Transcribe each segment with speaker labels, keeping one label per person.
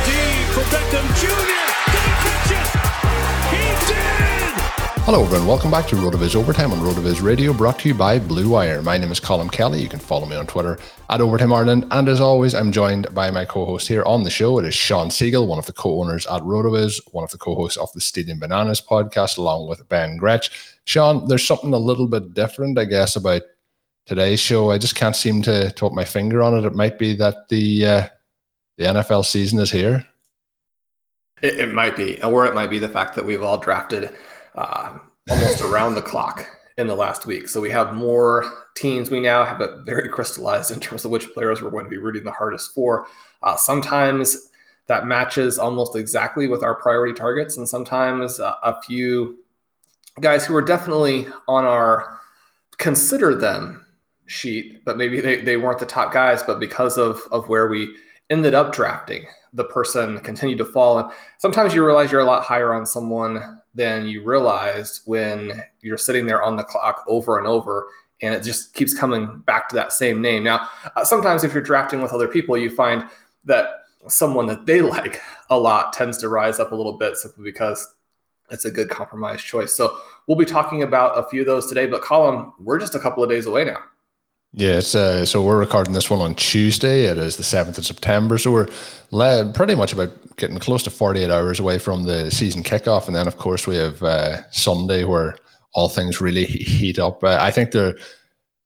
Speaker 1: for Beckham Jr.
Speaker 2: Hello, everyone. Welcome back to RotoViz Overtime on RotoViz Radio, brought to you by Blue Wire. My name is Colm Kelly. You can follow me on Twitter at Overtime Ireland. And as always, I'm joined by my co host here on the show. It is Shawn Siegele, one of the co owners at RotoViz, one of the co hosts of the Stealing Bananas podcast, along with Ben Gretch. Shawn, there's something a little bit different, I guess, about today's show. I just can't seem to, to put my finger on it. It might be that the uh, the NFL season is here.
Speaker 3: It, it, might be, or it might be the fact that we've all drafted uh, almost around the clock in the last week. So we have more teams. We now have it very crystallized in terms of which players we're going to be rooting the hardest for. Uh, sometimes that matches almost exactly with our priority targets, and sometimes uh, a few guys who are definitely on our consider them sheet, but maybe they, they weren't the top guys, but because of of where we ended up drafting, the person continued to fall. And sometimes you realize you're a lot higher on someone than you realized when you're sitting there on the clock over and over and it just keeps coming back to that same name. Now, uh, sometimes if you're drafting with other people, you find that someone that they like a lot tends to rise up a little bit simply because it's a good compromise choice. So we'll be talking about a few of those today, but Colm, we're just a couple of days away now.
Speaker 2: Yeah, uh, so we're recording this one on Tuesday. It is the 7th of September. So we're led pretty much about getting close to 48 hours away from the season kickoff. And then, of course, we have uh, Sunday where all things really heat up. Uh, I think they're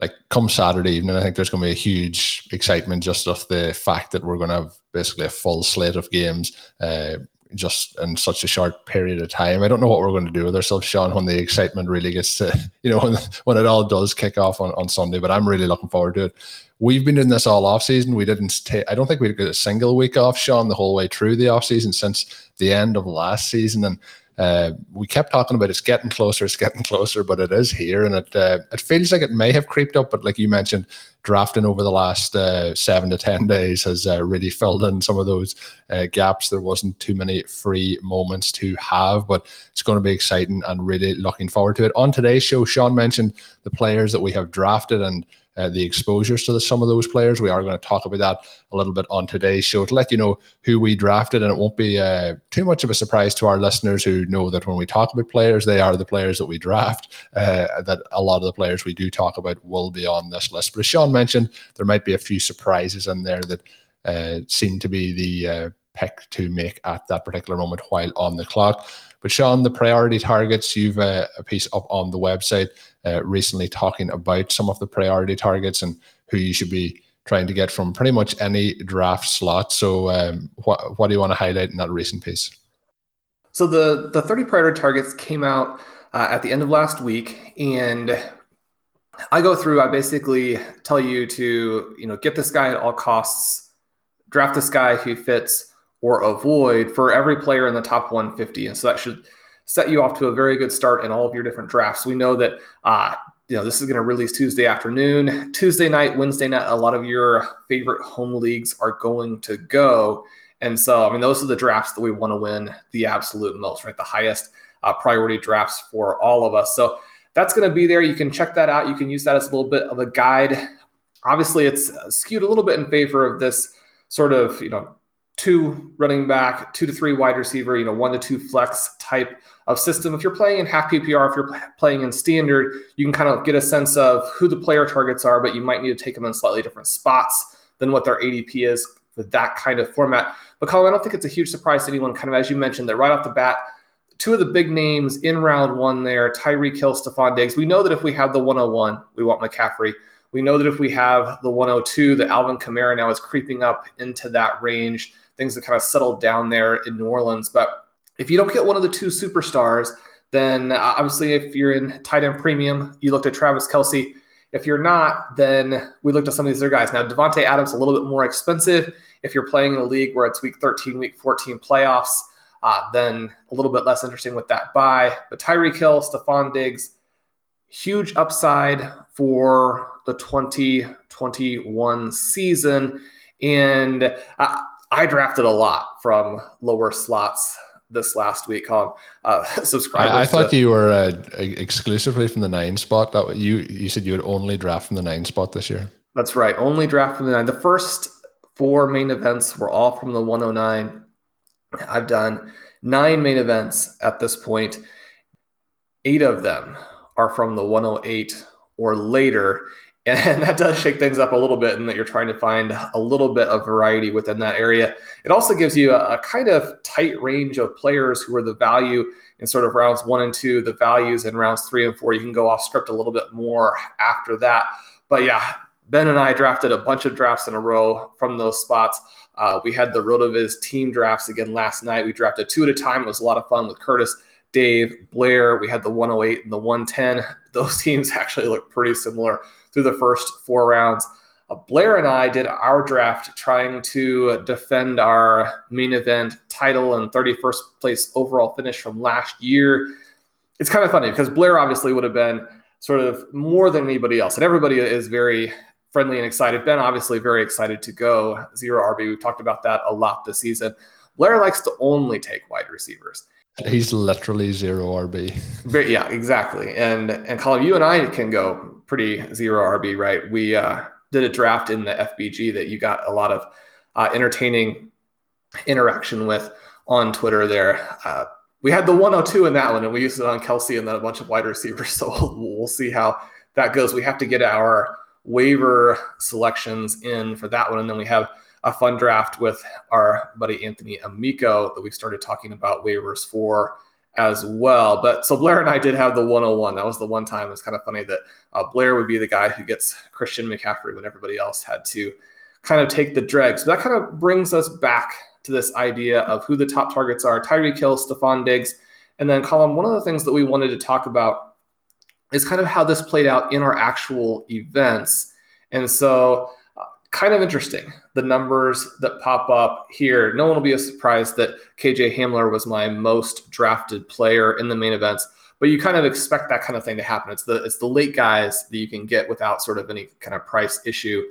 Speaker 2: like come Saturday evening, I think there's going to be a huge excitement just of the fact that we're going to have basically a full slate of games. Uh, just in such a short period of time. I don't know what we're going to do with ourselves, Shawn, when the excitement really gets to, you know, when, when it all does kick off on, on Sunday, but I'm really looking forward to it. We've been doing this all off season. We didn't take, I don't think we got a single week off, Shawn, the whole way through the off season since the end of last season. And uh, we kept talking about it's getting closer, it's getting closer, but it is here, and it uh, it feels like it may have creeped up. But like you mentioned, drafting over the last uh, seven to ten days has uh, really filled in some of those uh, gaps. There wasn't too many free moments to have, but it's going to be exciting and really looking forward to it. On today's show, Shawn mentioned the players that we have drafted and uh, the exposures to the, some of those players. We are going to talk about that a little bit on today's show to let you know who we drafted, and it won't be uh, too much of a surprise to our listeners who know that when we talk about players, they are the players that we draft. Uh, that a lot of the players we do talk about will be on this list. But as Shawn mentioned, there might be a few surprises in there that uh, seem to be the uh, pick to make at that particular moment while on the clock. But Shawn, the priority targets, you've uh, a piece up on the website uh, recently talking about some of the priority targets and who you should be trying to get from pretty much any draft slot. So, um, what what do you want to highlight in that recent piece?
Speaker 3: So the the 30 priority targets came out uh, at the end of last week, and I go through. I basically tell you to you know get this guy at all costs, draft this guy who fits or avoid for every player in the top 150. And so that should set you off to a very good start in all of your different drafts. We know that uh, you know this is going to release Tuesday afternoon, Tuesday night, Wednesday night. A lot of your favorite home leagues are going to go, and so I mean those are the drafts that we want to win the absolute most, right? The highest uh, priority drafts for all of us. So that's going to be there. You can check that out. You can use that as a little bit of a guide. Obviously, it's skewed a little bit in favor of this sort of, you know, two running back, two to three wide receiver, you know, one to two flex type of system. If you're playing in half PPR, if you're playing in standard, you can kind of get a sense of who the player targets are, but you might need to take them in slightly different spots than what their ADP is with that kind of format. But Colm, I don't think it's a huge surprise to anyone, kind of as you mentioned, that right off the bat, two of the big names in round one there, Tyreek Hill, Stefon Diggs. We know that if we have the 101, we want McCaffrey. We know that if we have the 102, that Alvin Kamara now is creeping up into that range. Things have kind of settled down there in New Orleans. But if you don't get one of the two superstars, then uh, obviously if you're in tight end premium, you looked at Travis Kelce. If you're not, then we looked at some of these other guys. Now, Davante Adams a little bit more expensive. If you're playing in a league where it's week 13, week 14 playoffs, uh, then a little bit less interesting with that buy. But Tyreek Hill, Stefon Diggs, huge upside for the 2021 season. And I, I drafted a lot from lower slots this last week on uh, subscribers.
Speaker 2: I, I thought to, you were uh, exclusively from the nine spot. That you you said you would only draft from the nine spot this year.
Speaker 3: That's right. Only draft from the nine. The first four main events were all from the 109. I've done nine main events at this point. Eight of them are from the 108 or later. And that does shake things up a little bit, in that you're trying to find a little bit of variety within that area. It also gives you a, a kind of tight range of players who are the value in sort of rounds one and two, the values in rounds three and four. You can go off script a little bit more after that. But yeah, Ben and I drafted a bunch of drafts in a row from those spots. Uh, we had the RotoViz team drafts again last night. We drafted two at a time. It was a lot of fun with Curtis, Dave, Blair. We had the 108 and the 110. Those teams actually look pretty similar through the first four rounds. Uh, Blair and I did our draft trying to defend our main event title and 31st place overall finish from last year. It's kind of funny because Blair obviously would have been sort of more than anybody else, and everybody is very friendly and excited. Ben, obviously, very excited to go zero RB. We've talked about that a lot this season. Blair likes to only take wide receivers.
Speaker 2: He's literally zero RB.
Speaker 3: Very, yeah, exactly. And and Colm, you and I can go pretty zero RB, right? We uh, did a draft in the FBG that you got a lot of uh, entertaining interaction with on Twitter. There, uh, we had the 102 in that one, and we used it on Kelce and then a bunch of wide receivers. So we'll, we'll see how that goes. We have to get our waiver selections in for that one. And then we have a fun draft with our buddy Anthony Amico that we started talking about waivers for as well. But so Blair and I did have the 101. That was the one time. It's kind of funny that uh, Blair would be the guy who gets Christian McCaffrey when everybody else had to kind of take the dregs. So that kind of brings us back to this idea of who the top targets are Tyreek Hill, Stefon Diggs. And then, Colm, one of the things that we wanted to talk about is kind of how this played out in our actual events. And so, kind of interesting the numbers that pop up here. No one will be surprised that KJ Hamler was my most drafted player in the main events, but you kind of expect that kind of thing to happen. It's the it's the late guys that you can get without sort of any kind of price issue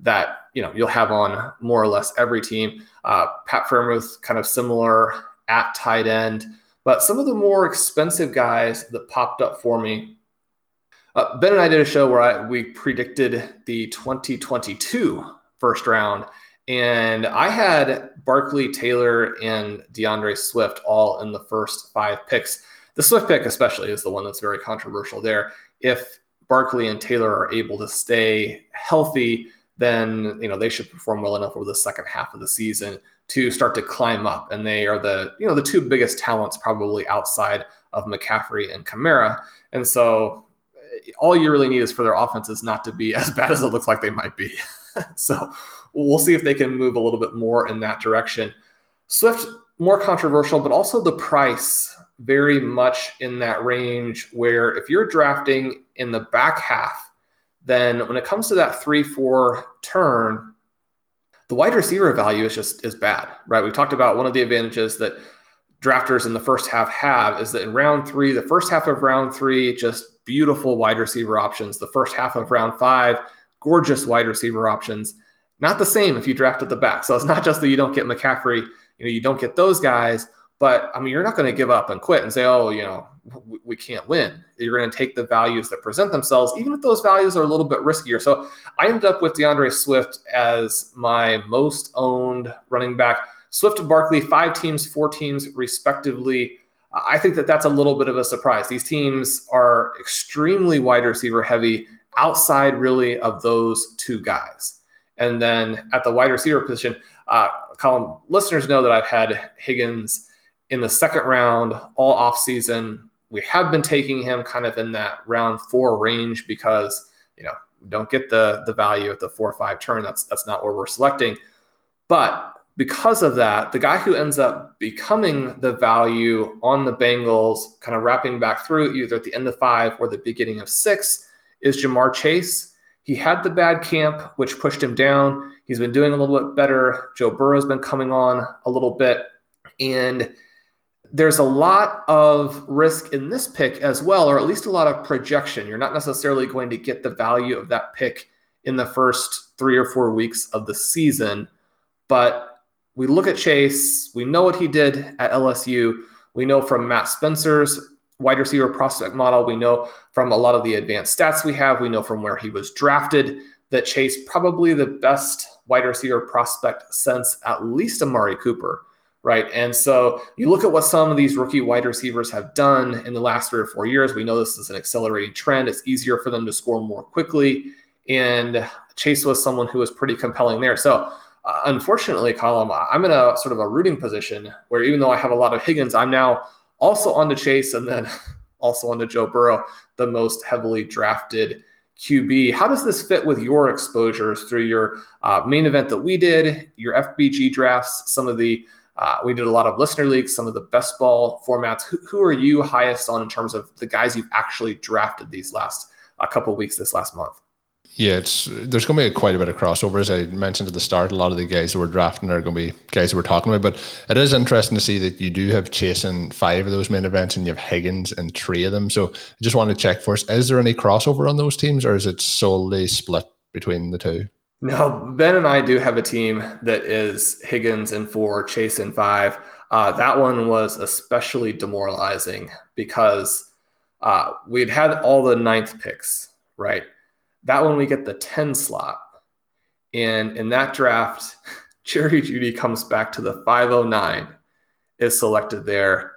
Speaker 3: that you know you'll have on more or less every team. Uh, Pat Freiermuth kind of similar at tight end, but some of the more expensive guys that popped up for me uh, ben and I did a show where I, we predicted the 2022 first round, and I had Barkley, Taylor, and D'Andre Swift all in the first five picks. The Swift pick, especially, is the one that's very controversial there. If Barkley and Taylor are able to stay healthy, then you know they should perform well enough over the second half of the season to start to climb up. And they are the you know the two biggest talents probably outside of McCaffrey and Kamara. And so all you really need is for their offenses not to be as bad as it looks like they might be. so we'll see if they can move a little bit more in that direction. Swift, more controversial, but also the price very much in that range where if you're drafting in the back half, then when it comes to that three, four turn, the wide receiver value is just is bad, right? We talked about one of the advantages that drafters in the first half have is that in round three, the first half of round three, just beautiful wide receiver options. The first half of round five, gorgeous wide receiver options. Not the same if you draft at the back. So it's not just that you don't get McCaffrey, you know, you don't get those guys, But I mean, you're not going to give up and quit and say, oh, you know, we, can't win. You're going to take the values that present themselves, even if those values are a little bit riskier. So I ended up with D'Andre Swift as my most owned running back. Swift and Barkley, five teams, four teams, respectively. I think that that's a little bit of a surprise. These teams are extremely wide receiver heavy outside, really, of those two guys. And then at the wide receiver position, uh, Colm listeners know that I've had Higgins in the second round all off season. We have been taking him kind of in that round four range because you know we don't get the the value at the four or five turn. That's that's not where we're selecting. But because of that, the guy who ends up becoming the value on the Bengals, kind of wrapping back through either at the end of five or the beginning of six, is Ja'Marr Chase. He had the bad camp, which pushed him down. He's been doing a little bit better. Joe Burrow's been coming on a little bit. And there's a lot of risk in this pick as well, or at least a lot of projection. You're not necessarily going to get the value of that pick in the first three or four weeks of the season. But we look at Chase, we know what he did at LSU. We know from Matt Spencer's wide receiver prospect model, we know from a lot of the advanced stats we have, we know from where he was drafted that Chase probably the best wide receiver prospect since at least Amari Cooper right? And so you look at what some of these rookie wide receivers have done in the last three or four years. We know this is an accelerating trend. It's easier for them to score more quickly. And Chase was someone who was pretty compelling there. So uh, unfortunately, Colm, I'm in a sort of a rooting position where even though I have a lot of Higgins, I'm now also on to Chase and then also on to Joe Burrow, the most heavily drafted QB. How does this fit with your exposures through your uh, main event that we did, your FBG drafts, some of the uh, we did a lot of listener leagues, some of the best ball formats. Who, who are you highest on in terms of the guys you've actually drafted these last a uh, couple weeks, this last month?
Speaker 2: Yeah, it's there's going to be quite a bit of crossover. As I mentioned at the start, a lot of the guys that we're drafting are going to be guys that we're talking about. But it is interesting to see that you do have chasing five of those main events and you have Higgins in three of them. So I just want to check first: is there any crossover on those teams, or is it solely split between the two?
Speaker 3: No, Ben and I do have a team that is Higgins in four, Chase in five. Uh, that one was especially demoralizing because uh, we'd had all the ninth picks, right? That one we get the 10 slot. And in that draft, Jerry Jeudy comes back to the 509, is selected there.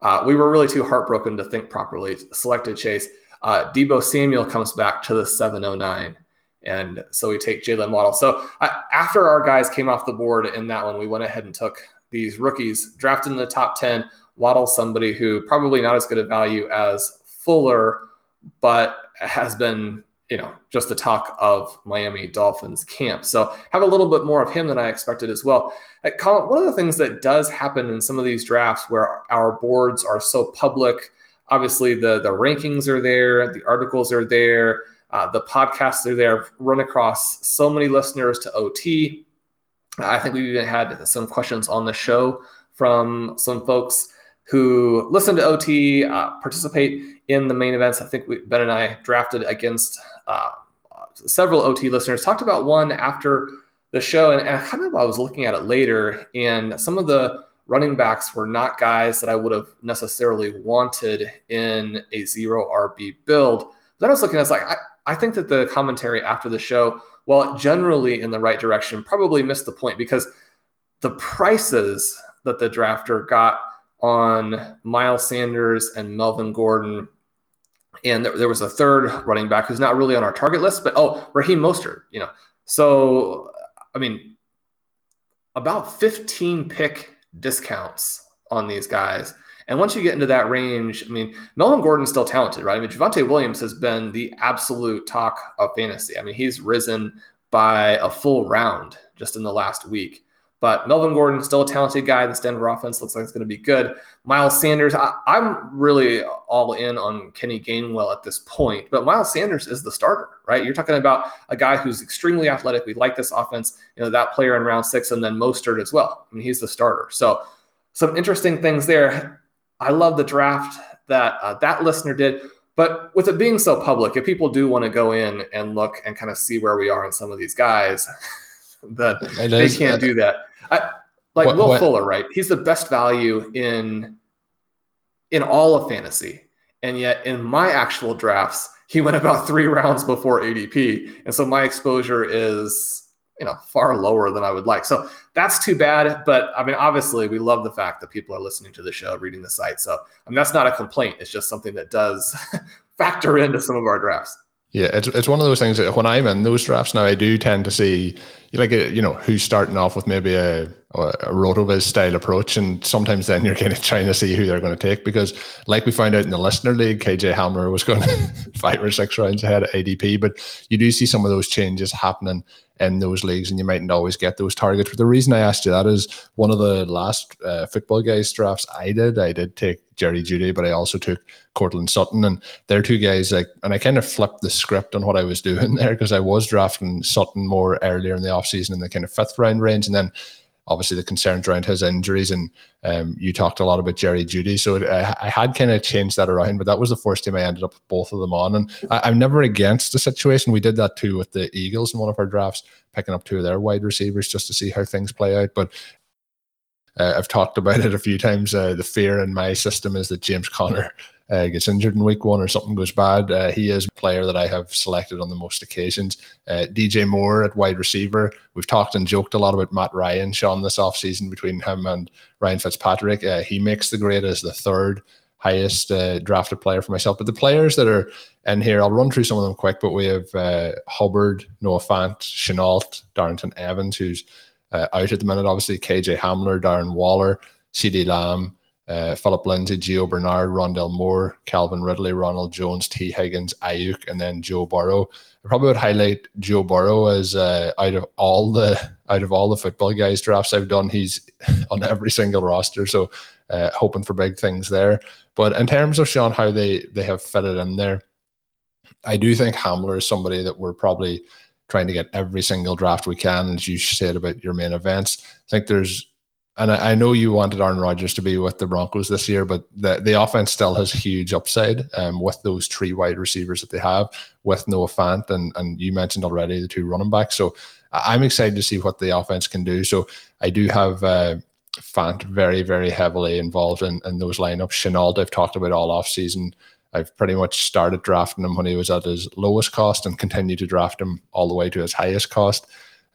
Speaker 3: Uh, we were really too heartbroken to think properly. Selected Chase. Uh, Deebo Samuel comes back to the 709 and so we take Jaylen Waddle. So uh, after our guys came off the board in that one, we went ahead and took these rookies, drafted in the top 10. Waddle, somebody who probably not as good a value as Fuller, but has been, you know, just the talk of Miami Dolphins camp. So have a little bit more of him than I expected as well. Uh, Colm, one of the things that does happen in some of these drafts where our boards are so public, obviously the the rankings are there, the articles are there uh, the podcasts are there, I've run across so many listeners to OT. I think we've even had some questions on the show from some folks who listen to OT, uh, participate in the main events. I think we, Ben and I drafted against uh, several OT listeners, talked about one after the show, and, and kind of I was looking at it later, and some of the running backs were not guys that I would have necessarily wanted in a zero RB build. Then I was looking, I was like, I, I think that the commentary after the show, while generally in the right direction, probably missed the point because the prices that the drafter got on Miles Sanders and Melvin Gordon, and there, was a third running back who's not really on our target list, but oh, Raheem Mostert, you know. So, I mean, about 15 pick discounts on these guys. And once you get into that range, I mean, Melvin Gordon's still talented, right? I mean, Javonte Williams has been the absolute talk of fantasy. I mean, he's risen by a full round just in the last week. But Melvin Gordon, still a talented guy. This Denver offense looks like it's going to be good. Miles Sanders, I, am really all in on Kenny Gainwell at this point. But Miles Sanders is the starter, right? You're talking about a guy who's extremely athletic. We like this offense. You know that player in round six, and then Mostert as well. I mean, he's the starter. So some interesting things there. I love the draft that uh, that listener did. But with it being so public, if people do want to go in and look and kind of see where we are on some of these guys, that they can't do that. I, Like
Speaker 2: What-
Speaker 3: Will
Speaker 2: what-
Speaker 3: Fuller, right? He's the best value in in all of fantasy. And yet in my actual drafts, he went about three rounds before ADP. And so my exposure is, you know, far lower than I would like. So that's too bad. But I mean, obviously, we love the fact that people are listening to the show, reading the site. So I mean, that's not a complaint. It's just something that does factor into some of our drafts.
Speaker 2: Yeah, it's it's one of those things that when I'm in those drafts now, I do tend to see like a, you know who's starting off with maybe a a rotoviz style approach, and sometimes then you're kind of trying to see who they're going to take because, like we found out in the listener league, KJ Hamler was going five or six rounds ahead of ADP, but you do see some of those changes happening in those leagues, and you mightn't always get those targets. But the reason I asked you that is one of the last uh, football guys drafts I did, I did take Jerry Jeudy, but I also took Courtland Sutton, and they're two guys like, and I kind of flipped the script on what I was doing there because I was drafting Sutton more earlier in the offseason in the kind of fifth round range, and then obviously the concerns around his injuries, and um, you talked a lot about Jerry Jeudy, so I, I had kind of changed that around, but that was the first time I ended up with both of them on, and I, I'm never against the situation. We did that too with the Eagles in one of our drafts, picking up two of their wide receivers just to see how things play out, but. Uh, I've talked about it a few times. Uh, the fear in my system is that James Conner uh, gets injured in week one or something goes bad. Uh, he is a player that I have selected on the most occasions. Uh, DJ Moore at wide receiver. We've talked and joked a lot about Matt Ryan, Shawn, this offseason between him and Ryan Fitzpatrick. Uh, he makes the grade as the third highest uh, drafted player for myself. But the players that are in here, I'll run through some of them quick, but we have uh, Hubbard, Noah Fant, Shenault, Darrynton Evans, who's out at the minute, obviously, KJ Hamler, Darren Waller, CeeDee Lamb, uh, Philip Lindsay, Gio Bernard, Rondale Moore, Calvin Ridley, Ronald Jones, T. Higgins, Aiyuk, and then Joe Burrow. I probably would highlight Joe Burrow as uh, out of all the out of all the football guys drafts I've done, he's on every single roster. So uh, hoping for big things there. But in terms of Shawn, how they they have fitted in there, I do think Hamler is somebody that we're probably trying to get every single draft we can. As you said about your main events, I think there's and I, I, know you wanted Aaron Rodgers to be with the Broncos this year, but the, the offense still has huge upside um, with those three wide receivers that they have, with Noah Fant, and, and you mentioned already the two running backs. So I'm excited to see what the offense can do. So I do have uh, Fant very, very heavily involved in, in those lineups. Shenault, I've talked about all off season. I've pretty much started drafting him when he was at his lowest cost and continue to draft him all the way to his highest cost.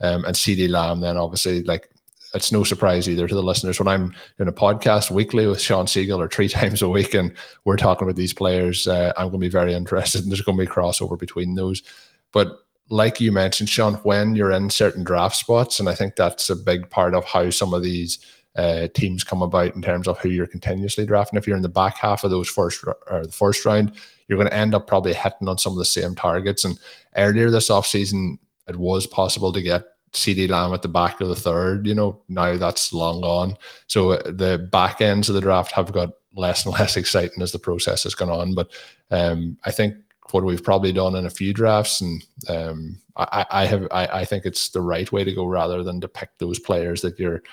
Speaker 2: Um, and CeeDee Lamb, then obviously, like it's no surprise either to the listeners when I'm in a podcast weekly with Shawn Siegele or three times a week and we're talking about these players, uh, I'm going to be very interested and there's going to be crossover between those. But like you mentioned, Shawn, when you're in certain draft spots, and I think that's a big part of how some of these uh, teams come about in terms of who you're continuously drafting. If you're in the back half of those first or the first round, you're going to end up probably hitting on some of the same targets. And earlier this offseason, it was possible to get CeeDee Lamb at the back of the third. You know, now that's long gone. So uh, the back ends of the draft have got less and less exciting as the process has gone on. But um, I think what we've probably done in a few drafts, and um, I, I have, I, I think it's the right way to go rather than to pick those players that you're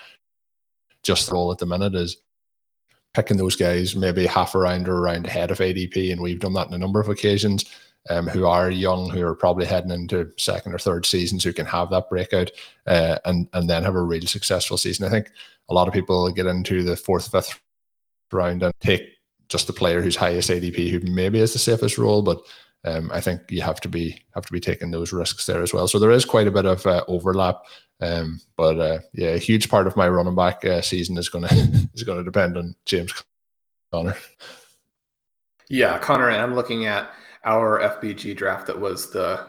Speaker 2: just all at the minute is picking those guys maybe half a round or around ahead of ADP, and we've done that on a number of occasions. Um, who are young, who are probably heading into second or third seasons, who can have that breakout uh, and and then have a really successful season. I think a lot of people get into the fourth, fifth round and take just the player who's highest ADP, who maybe is the safest role, but um, I think you have to be have to be taking those risks there as well. So there is quite a bit of uh, overlap, um, but uh, yeah, a huge part of my running back uh, season is to is to depend on James Conner.
Speaker 3: Yeah, Conner, I'm looking at our FBG draft that was the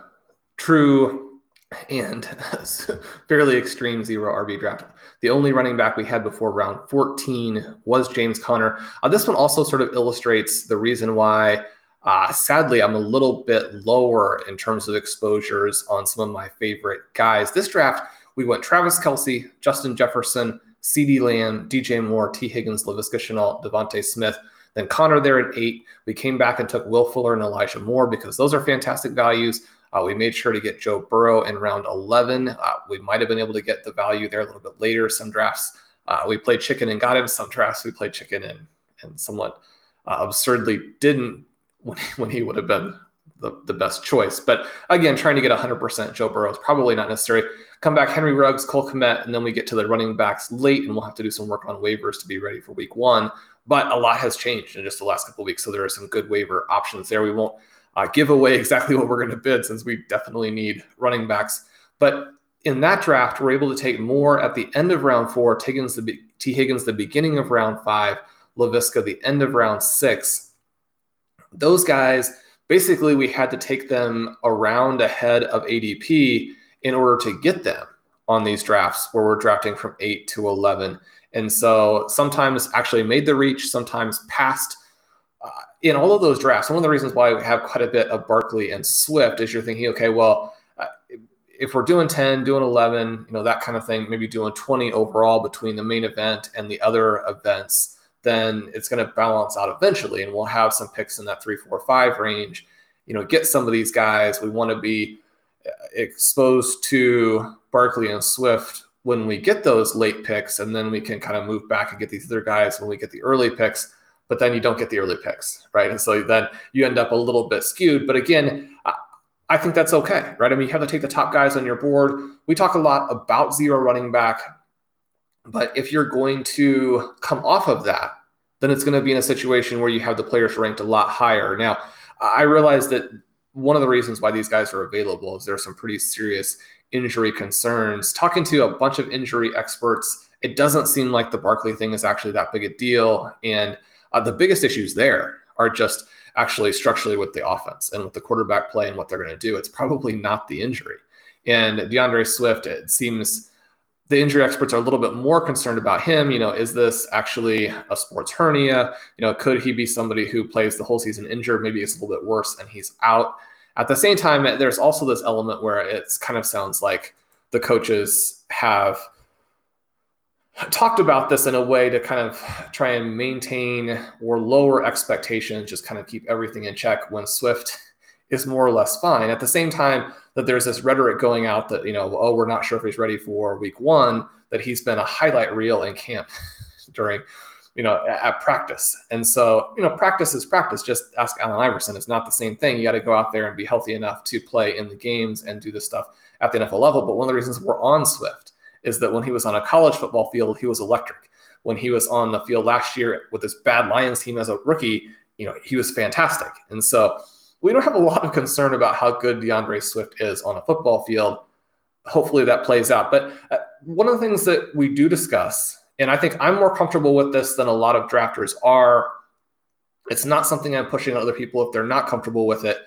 Speaker 3: true and fairly extreme zero RB draft. The only running back we had before round 14 was James Conner. Uh, this one also sort of illustrates the reason why, uh, sadly, I'm a little bit lower in terms of exposures on some of my favorite guys. This draft, we went Travis Kelce, Justin Jefferson, CeeDee Lamb, DJ Moore, T. Higgins, Laviska Shenault, DeVonta Smith. Then Conner there at eight. We came back and took Will Fuller and Elijah Moore because those are fantastic values. Uh, we made sure to get Joe Burrow in round 11. Uh, we might have been able to get the value there a little bit later. Some drafts uh, we played chicken and got him. Some drafts we played chicken and, and somewhat uh, absurdly didn't when he, when he would have been the, the best choice. But again, trying to get 100% Joe Burrow is probably not necessary. Come back Henry Ruggs, Cole Kmet, and then we get to the running backs late, and we'll have to do some work on waivers to be ready for week one. But a lot has changed in just the last couple weeks, so there are some good waiver options there. We won't uh, give away exactly what we're going to bid since we definitely need running backs. But in that draft, we're able to take more at the end of round four, Higgins the, Tee Higgins the beginning of round five, Laviska the end of round six. Those guys, basically, we had to take them around ahead of ADP in order to get them on these drafts where we're drafting from 8 to 11. And so sometimes actually made the reach, sometimes passed. Uh, in all of those drafts, one of the reasons why we have quite a bit of Barkley and Swift is you're thinking, okay, well, uh, if we're doing 10, doing 11, you know, that kind of thing, maybe doing 20 overall between the main event and the other events, then it's going to balance out eventually. And we'll have some picks in that three, four, five range. You know, get some of these guys. We want to be exposed to Barkley and Swift when we get those late picks, and then we can kind of move back and get these other guys when we get the early picks. But then you don't get the early picks, right? And so then you end up a little bit skewed. But again, I think that's okay, right? I mean, you have to take the top guys on your board. We talk a lot about zero running back, but if you're going to come off of that, then it's going to be in a situation where you have the players ranked a lot higher. Now, I realize that one of the reasons why these guys are available is there's some pretty serious injury concerns. Talking to a bunch of injury experts, it doesn't seem like the Barkley thing is actually that big a deal. And uh, the biggest issues there are just actually structurally with the offense and with the quarterback play and what they're going to do. It's probably not the injury. And D'Andre Swift, it seems the injury experts are a little bit more concerned about him. You know, is this actually a sports hernia? You know, could he be somebody who plays the whole season injured? Maybe it's a little bit worse and he's out. At the same time, there's also this element where it kind of sounds like the coaches have talked about this in a way to kind of try and maintain or lower expectations, just kind of keep everything in check when Swift is more or less fine. At the same time, that there's this rhetoric going out that, you know, oh, we're not sure if he's ready for week one, that he's been a highlight reel in camp during, you know, at, practice. And so, you know, practice is practice. Just ask Allen Iverson. It's not the same thing. You got to go out there and be healthy enough to play in the games and do this stuff at the NFL level. But one of the reasons we're on Swift is that when he was on a college football field, he was electric. When he was on the field last year with this bad Lions team as a rookie, you know, he was fantastic. And so, we don't have a lot of concern about how good D'Andre Swift is on a football field. Hopefully that plays out. But uh, one of the things that we do discuss, and I think I'm more comfortable with this than a lot of drafters are, it's not something I'm pushing on other people if they're not comfortable with it,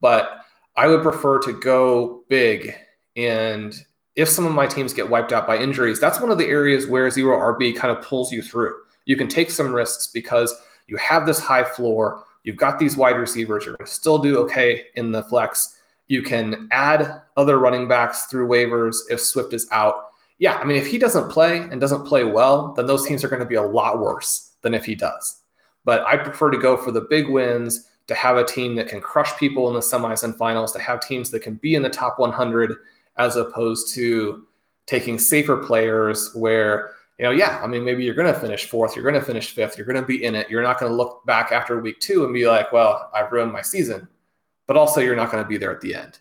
Speaker 3: but I would prefer to go big. And if some of my teams get wiped out by injuries, that's one of the areas where zero RB kind of pulls you through. You can take some risks because you have this high floor You've got these wide receivers. You're going to still do okay in the flex. You can add other running backs through waivers if Swift is out. Yeah, I mean, if he doesn't play and doesn't play well, then those teams are going to be a lot worse than if he does. But I prefer to go for the big wins, to have a team that can crush people in the semis and finals, to have teams that can be in the top 100, as opposed to taking safer players where you know, yeah, I mean, maybe you're going to finish fourth, you're going to finish fifth, you're going to be in it. You're not going to look back after week two and be like, well, I've ruined my season. But also, you're not going to be there at the end.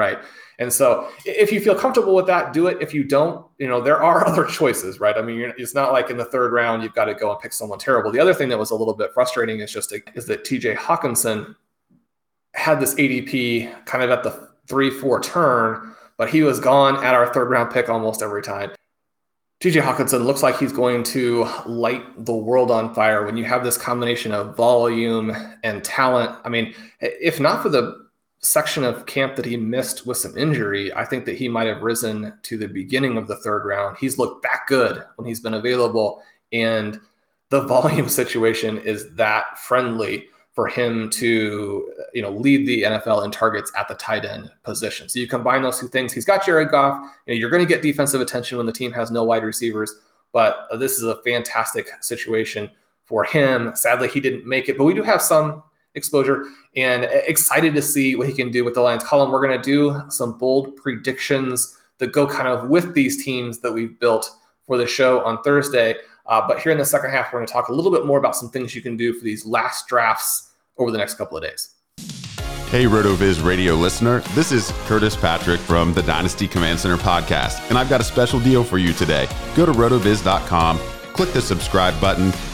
Speaker 3: Right. And so, if you feel comfortable with that, do it. If you don't, you know, there are other choices, right? I mean, it's not like in the third round, you've got to go and pick someone terrible. The other thing that was a little bit frustrating is just is that TJ Hockenson had this ADP kind of at the three, four turn, but he was gone at our third round pick almost every time. TJ Hockenson looks like he's going to light the world on fire when you have this combination of volume and talent. I mean, if not for the section of camp that he missed with some injury, I think that he might have risen to the beginning of the third round. He's looked that good when he's been available, and the volume situation is that friendly for him to you know lead the NFL in targets at the tight end position. So you combine those two things. He's got Jared Goff. You know, you're going to get defensive attention when the team has no wide receivers, but this is a fantastic situation for him. Sadly, he didn't make it, but we do have some exposure and excited to see what he can do with the Lions. Colm, we're going to do some bold predictions that go kind of with these teams that we've built for the show on Thursday. Uh, but here in the second half, we're going to talk a little bit more about some things you can do for these last drafts over the next couple of days.
Speaker 4: Hey, RotoViz radio listener. This is Curtis Patrick from the Dynasty Command Center podcast, and I've got a special deal for you today. Go to rotoviz.com, click the subscribe button,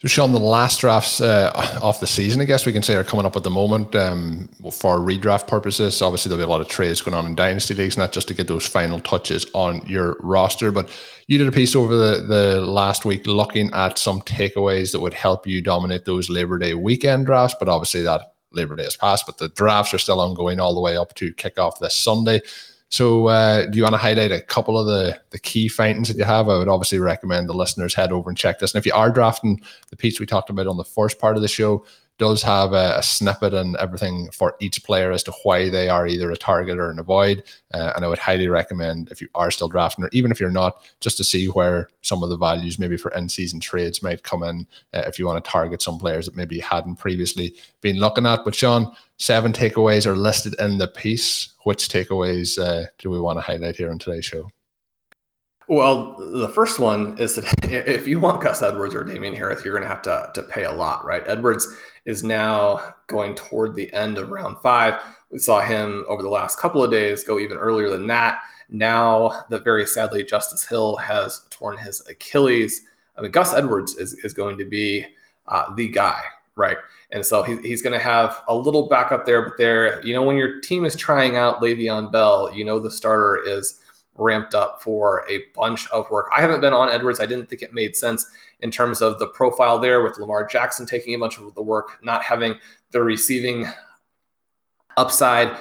Speaker 2: So, Shawn, the last drafts uh, of the season, I guess we can say, are coming up at the moment um, for redraft purposes. Obviously, there'll be a lot of trades going on in dynasty leagues, not just to get those final touches on your roster. But you did a piece over the, the last week looking at some takeaways that would help you dominate those Labor Day weekend drafts. But obviously, that Labor Day has passed, but the drafts are still ongoing all the way up to kickoff this Sunday. So, uh, do you want to highlight a couple of the the key findings that you have? I would obviously recommend the listeners head over and check this. And if you are drafting the piece we talked about on the first part of the show, does have a, a, snippet and everything for each player as to why they are either a target or an avoid. Uh, and I would highly recommend if you are still drafting, or even if you're not, just to see where some of the values maybe for in season trades might come in uh, if you want to target some players that maybe you hadn't previously been looking at. But Shawn, seven takeaways are listed in the piece. Which takeaways uh, do we want to highlight here on today's show?
Speaker 3: Well, the first one is that if you want Gus Edwards or Damien Harris, you're going to have to, to pay a lot, right? Edwards is now going toward the end of round five. We saw him over the last couple of days go even earlier than that. Now that very sadly Justice Hill has torn his Achilles. I mean, Gus Edwards is, is going to be uh, the guy, right? And so he, he's going to have a little backup there, but there, you know, when your team is trying out Le'Veon Bell, you know the starter is ramped up for a bunch of work. I haven't been on Edwards. I didn't think it made sense in terms of the profile there with Lamar Jackson taking a bunch of the work, not having the receiving upside.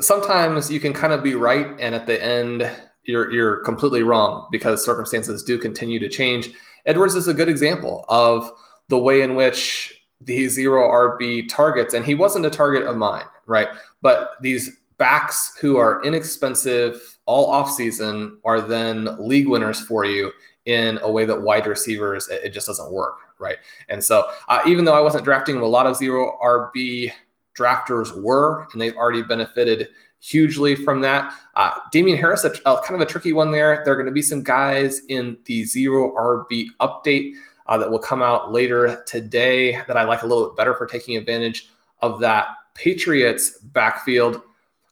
Speaker 3: Sometimes you can kind of be right, and at the end, you're you're completely wrong because circumstances do continue to change. Edwards is a good example of the way in which these zero RB targets, and he wasn't a target of mine, right? But these backs who are inexpensive all offseason are then league winners for you in a way that wide receivers it, just doesn't work right? And so uh, even though i wasn't drafting a lot of zero rb drafters were and they've already benefited hugely from that uh, damien harris a, a, kind of a tricky one there. There are going to be some guys in the zero rb update uh, that will come out later today that i like a little bit better for taking advantage of that patriots backfield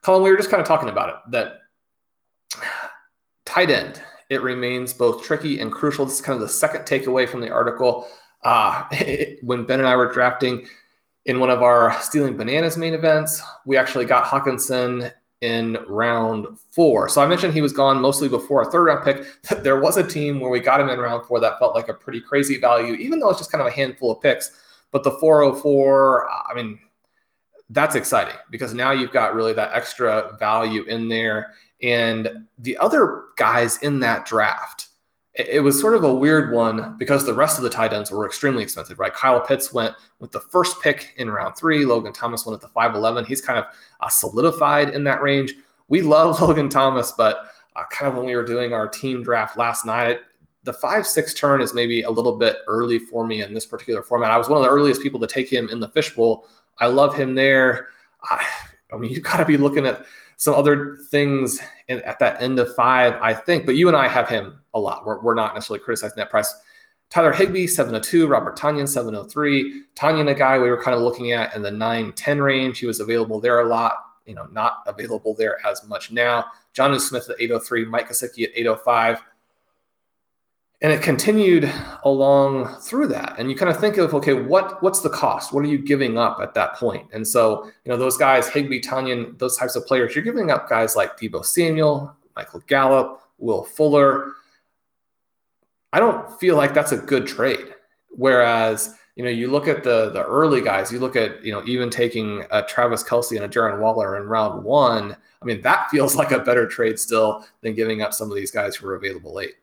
Speaker 3: colin we were just kind of talking about it that tight end it remains both tricky and crucial. This is kind of the second takeaway from the article. Uh, it, when Ben and I were drafting in one of our Stealing Bananas main events, we actually got Hockenson in round four. So I mentioned he was gone mostly before a third round pick. There was a team where we got him in round four that felt like a pretty crazy value, even though it's just kind of a handful of picks. But the 404, I mean, that's exciting because now you've got really that extra value in there. And the other guys in that draft, it was sort of a weird one because the rest of the tight ends were extremely expensive, right? Kyle Pitts went with the first pick in round three. Logan Thomas went at the 5'11. He's kind of uh, solidified in that range. We love Logan Thomas, but uh, kind of when we were doing our team draft last night, the five six turn is maybe a little bit early for me in this particular format. I was one of the earliest people to take him in the fishbowl. I love him there. I, I mean, you've got to be looking at some other things in, at that end of five, I think. But you and I have him a lot. We're, we're not necessarily criticizing that price. Tyler Higbee, 702, Robert Tonyan, 703. Tonyan, a guy we were kind of looking at in the 9 10 range. He was available there a lot, you know, not available there as much now. Jonnu Smith at 803, Mike Gesicki at 805 and it continued along through that. And you kind of think of okay what what's the cost? What are you giving up at that point? And so you know those guys higbee tonyan those types of players you're giving up guys like deebo samuel michael gallup will fuller. I don't feel like that's a good trade. Whereas you know you look at the the early guys you look at you know even taking a travis kelce and a Darren waller in round one i mean that feels like a better trade still than giving up some of these guys who are available late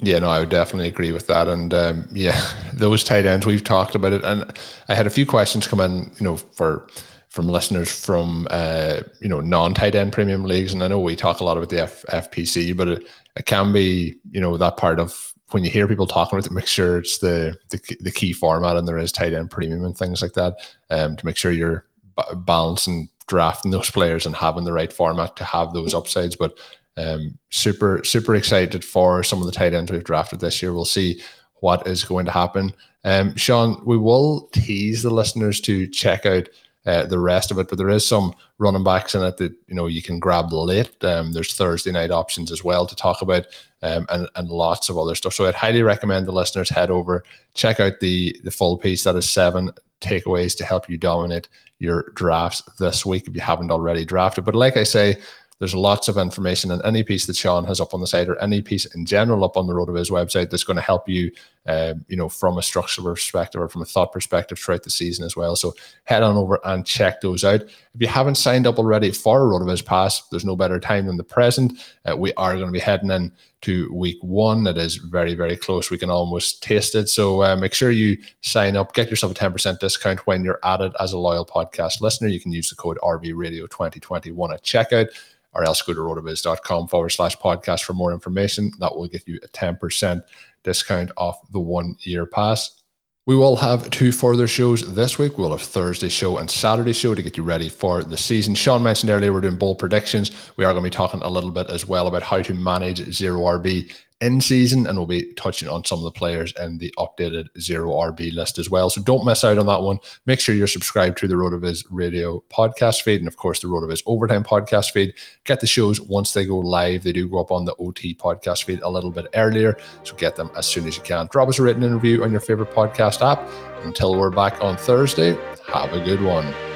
Speaker 2: yeah, no, I would definitely agree with that. And um, yeah, those tight ends we've talked about it, and I had a few questions come in, you know, for from listeners from uh, you know non tight end premium leagues, and I know we talk a lot about the F- FPC, but it, it can be you know that part of when you hear people talking about it, make sure it's the the, the key format, and there is tight end premium and things like that, um, to make sure you're balancing drafting those players and having the right format to have those upsides. But um, super, super excited for some of the tight ends we've drafted this year. We'll see what is going to happen. Um, Shawn, we will tease the listeners to check out uh, the rest of it, but there is some running backs in it that you know you can grab late. Um, there's Thursday night options as well to talk about, um, and and lots of other stuff. So I'd highly recommend the listeners head over, check out the the full piece. That is seven takeaways to help you dominate your drafts this week if you haven't already drafted. But like I say, there's lots of information in any piece that Shawn has up on the site or any piece in general up on the RotoViz website that's going to help you, uh, you know, from a structural perspective or from a thought perspective throughout the season as well. So head on over and check those out. If you haven't signed up already for a His Pass, there's no better time than the present. Uh, we are going to be heading in to week one. It is very, very close. We can almost taste it. So uh, make sure you sign up, get yourself a 10% discount when you're added as a loyal podcast listener. You can use the code RVRadio2021 at checkout or else go to rotoviz.com forward slash podcast for more information. That will get you a 10% discount off the one year pass. We will have two further shows this week. We'll have Thursday show and Saturday show to get you ready for the season. Shawn mentioned earlier we're doing bold predictions. We are going to be talking a little bit as well about how to manage zero RB in season, and we'll be touching on some of the players in the updated zero RB list as well. So don't miss out on that one. Make sure you're subscribed to the RotoViz radio podcast feed, and of course the RotoViz overtime podcast feed. Get the shows once they go live. They do go up on the OT podcast feed a little bit earlier, so get them as soon as you can. Drop us a written interview on your favorite podcast app. Until we're back on Thursday, have a good one.